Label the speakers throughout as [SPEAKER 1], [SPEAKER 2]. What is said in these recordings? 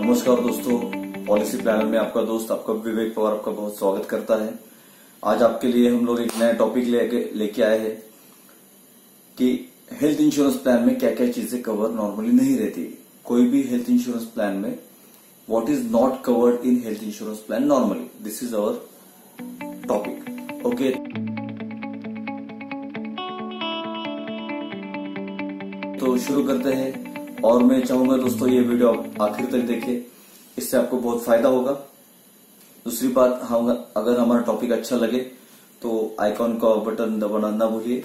[SPEAKER 1] नमस्कार दोस्तों policy planner में आपका दोस्त, आपका विवेक पवार आपका बहुत स्वागत करता है। आज आपके लिए हम लोग एक नया टॉपिक लेके लेके आए हैं कि हेल्थ इंश्योरेंस प्लान में क्या क्या चीज़ें कवर नॉर्मली नहीं रहती। कोई भी हेल्थ इंश्योरेंस प्लान में what is not covered in health insurance plan normally this is our topic okay तो शुरू करते हैं। और मैं चाहूँगा दोस्तों, ये वीडियो आप आखिर तक देखिए। इससे आपको बहुत फ़ायदा होगा। दूसरी बात हम अगर हमारा टॉपिक अच्छा लगे तो आइकॉन का बटन दबाना ना भूलिए।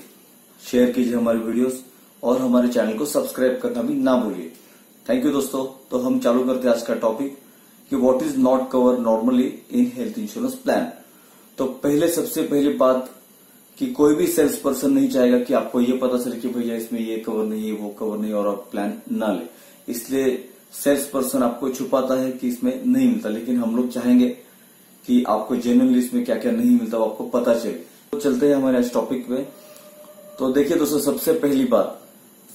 [SPEAKER 1] शेयर कीजिए हमारी वीडियोस और हमारे चैनल को सब्सक्राइब करना भी ना भूलिए। थैंक यू दोस्तों। तो हम चालू करते हैं आज का टॉपिक कि what is not cover normally in health insurance plan तो पहले, सबसे पहली बात कि कोई भी सेल्स पर्सन नहीं चाहेगा कि आपको ये पता चले कि भैया इसमें ये कवर नहीं है वो कवर नहीं और आप प्लान ना ले। इसलिए सेल्स पर्सन आपको छुपाता है कि इसमें नहीं मिलता, लेकिन हम लोग चाहेंगे कि आपको जेन्युनली इसमें क्या क्या नहीं मिलता, वो आपको पता चले। तो चलते हैं हमारे आज टॉपिक पे। तो देखिए दोस्तों, सबसे पहली बात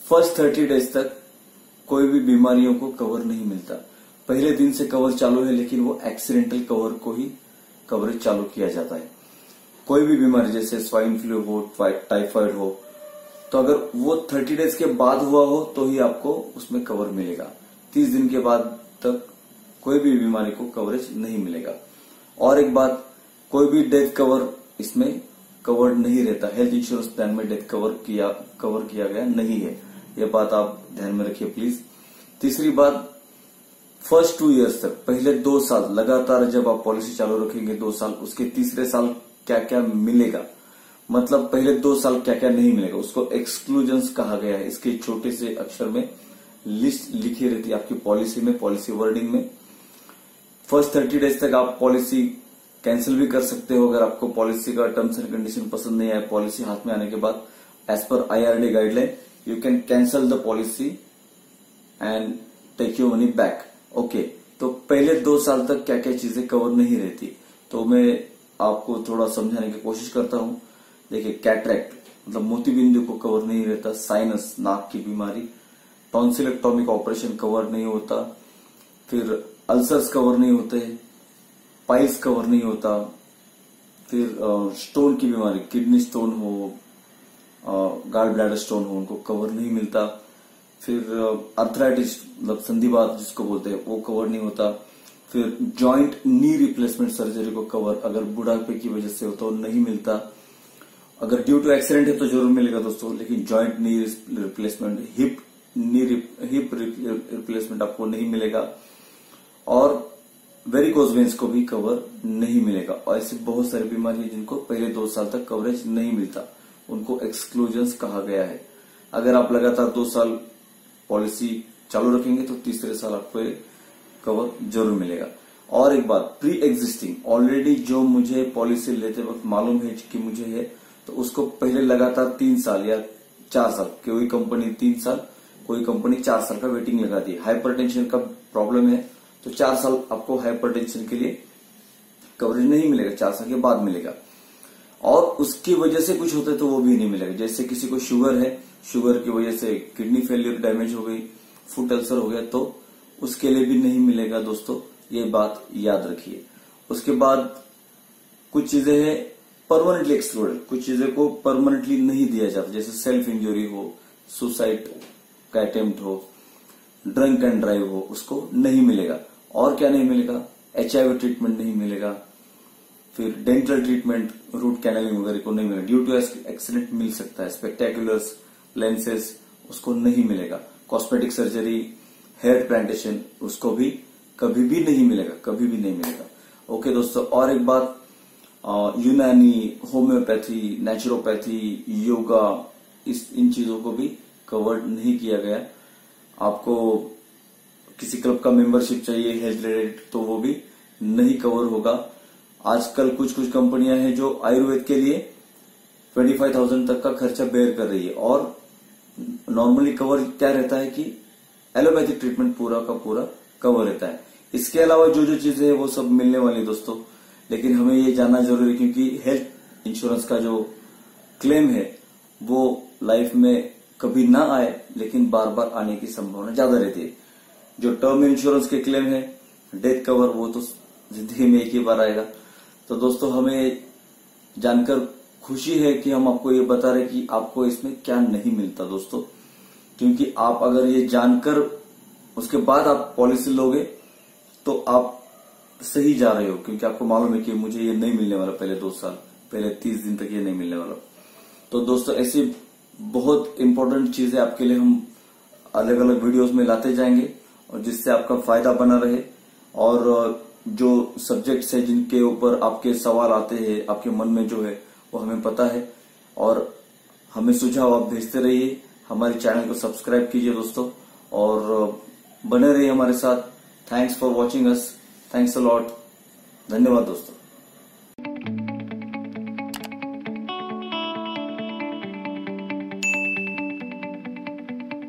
[SPEAKER 1] फ़र्स्ट थर्टी डेज़ तक कोई भी बीमारियों को कवर नहीं मिलता। पहले दिन से कवर चालू है, लेकिन वो एक्सीडेंटल कवर को ही कवरेज चालू किया जाता है। कोई भी बीमारी, जैसे स्वाइन फ्लू हो टाइफाइड हो तो अगर वो थर्टी डेज़ के बाद हुआ हो तो ही आपको उसमें कवर मिलेगा। तीस दिन के बाद तक कोई भी बीमारी को कवरेज नहीं मिलेगा। और एक बात, कोई भी डेथ कवर इसमें कवर नहीं रहता। हेल्थ इंश्योरेंस प्लान में डेथ कवर किया कवर किया गया नहीं है। यह बात आप ध्यान में रखिए प्लीज़ तीसरी बात फ़र्स्ट टू इयर्स तक, पहले दो साल लगातार जब आप पॉलिसी चालू रखेंगे दो साल, उसके तीसरे साल क्या क्या मिलेगा? मतलब पहले दो साल क्या क्या नहीं मिलेगा? उसको एक्सक्लूजन कहा गया है। इसके छोटे से अक्षर में लिस्ट लिखी रहती है आपकी पॉलिसी में पॉलिसी वर्डिंग में। फ़र्स्ट थर्टी डेज़ तक आप पॉलिसी कैंसिल भी कर सकते हो अगर आपको पॉलिसी का टर्म्स एंड कंडीशन पसंद नहीं आए पॉलिसी हाथ में आने के बाद एज पर IRD guideline you can cancel the policy and take you money back okay तो पहले दो साल तक क्या क्या चीज़ें कवर नहीं रहती। तो मैं आपको थोड़ा समझाने की कोशिश करता हूँ। देखिए, कैटरेक्ट मतलब मोती बिंदु को कवर नहीं रहता साइनस नाक की बीमारी। टॉन्सिलेक्टोमिक ऑपरेशन कवर नहीं होता। फिर अल्सर्स कवर नहीं होते पाइल्स कवर नहीं होता। फिर स्टोन की बीमारी किडनी स्टोन हो गार्ड ब्लैडर स्टोन हो, उनको कवर नहीं मिलता। फिर अर्थराइटिस मतलब संधिवात जिसको बोलते हैं, वो कवर नहीं होता। फिर जॉइंट नी रिप्लेसमेंट सर्जरी को कवर अगर बुढ़ापे की वजह से हो तो नहीं मिलता। अगर ड्यू टू एक्सीडेंट है तो ज़रूर मिलेगा दोस्तों, लेकिन joint knee replacement hip knee hip replacement आपको नहीं मिलेगा। और वेरिकोज वेंस को भी कवर नहीं मिलेगा। और ऐसी बहुत सारी बीमारी है जिनको पहले दो साल तक कवरेज नहीं मिलता, उनको एक्सक्लूजन कहा गया है। अगर आप लगातार दो साल पॉलिसी चालू रखेंगे तो तीसरे साल आपको कवर ज़रूर मिलेगा। और एक बात प्री एग्जिस्टिंग ऑलरेडी जो मुझे पॉलिसी लेते वक्त मालूम है कि मुझे है तो उसको पहले लगातार तीन साल या चार साल, कोई कंपनी तीन साल, कोई कंपनी चार साल का वेटिंग लगाती है हाइपरटेंशन का प्रॉब्लम है तो चार साल आपको हाइपरटेंशन के लिए कवरेज नहीं मिलेगा, चार साल के बाद मिलेगा। और उसकी वजह से कुछ होता है तो वो भी नहीं मिलेगा। जैसे किसी को शुगर है शुगर की वजह से किडनी फेलियर डैमेज हो गई फुट अल्सर हो गया तो उसके लिए भी नहीं मिलेगा, दोस्तों, ये बात याद रखिए। उसके बाद कुछ चीज़ें हैं परमानेंटली एक्सक्लूडेड कुछ चीज़ें को परमानेंटली नहीं दिया जाता, जैसे सेल्फ इंजरी हो सुसाइड का अटेम्प्ट हो ड्रंक एंड ड्राइव हो, उसको नहीं मिलेगा। और क्या नहीं मिलेगा? एच ट्रीटमेंट नहीं मिलेगा। फिर डेंटल ट्रीटमेंट रूट कैनलिंग वगैरह को नहीं मिलेगा। ड्यू टू एक्सीडेंट मिल सकता है स्पेक्टेकुलर्स लेंसेज उसको नहीं मिलेगा। कॉस्मेटिक सर्जरी हेयर प्लांटेशन, उसको भी कभी भी नहीं मिलेगा, कभी भी नहीं मिलेगा। ओके दोस्तों, और एक बात यूनानी होम्योपैथी नेचुरोपैथी योगा, इस, इन चीज़ों को भी कवर नहीं किया गया। आपको किसी क्लब का मेंबरशिप चाहिए हेल्थ रिलेटेड तो वो भी नहीं कवर होगा। आजकल कुछ कुछ कंपनियाँ हैं जो आयुर्वेद के लिए ट्वेंटी फाइव थाउज़ेंड तक का खर्चा बेयर कर रही है। और नॉर्मली कवर क्या रहता है कि एलोपैथिक ट्रीटमेंट पूरा का पूरा कवर रहता है। इसके अलावा जो जो चीज़ें है, वो सब मिलने वाली दोस्तों। लेकिन हमें ये जानना ज़रूरी है क्योंकि हेल्थ इंश्योरेंस का जो क्लेम है, वो लाइफ में कभी ना आए, लेकिन बार बार आने की संभावना ज़्यादा रहती है। जो टर्म इंश्योरेंस के क्लेम है डेथ कवर वो तो ज़िंदगी में एक ही बार आएगा। तो दोस्तों, हमें जानकर खुशी है कि हम आपको ये बता रहे कि आपको इसमें क्या नहीं मिलता दोस्तों। क्योंकि आप अगर ये जानकर उसके बाद आप पॉलिसी लोगे तो आप सही जा रहे हो, क्योंकि आपको मालूम है कि मुझे ये नहीं मिलने वाला पहले दो साल, पहले तीस दिन तक ये नहीं मिलने वाला। तो दोस्तों, ऐसी बहुत इंपॉर्टेंट चीज़ें आपके लिए हम अलग अलग वीडियोस में लाते जाएँगे, और जिससे आपका फ़ायदा बना रहे, और जो सब्जेक्ट्स है जिनके ऊपर आपके सवाल आते हैं, आपके मन में जो है, वो हमें पता है, और हमें सुझाव आप भेजते रहिए। हमारे चैनल को सब्सक्राइब कीजिए दोस्तों, और बने रहिए हमारे साथ। Thanks for watching us thanks a lot धन्यवाद दोस्तों।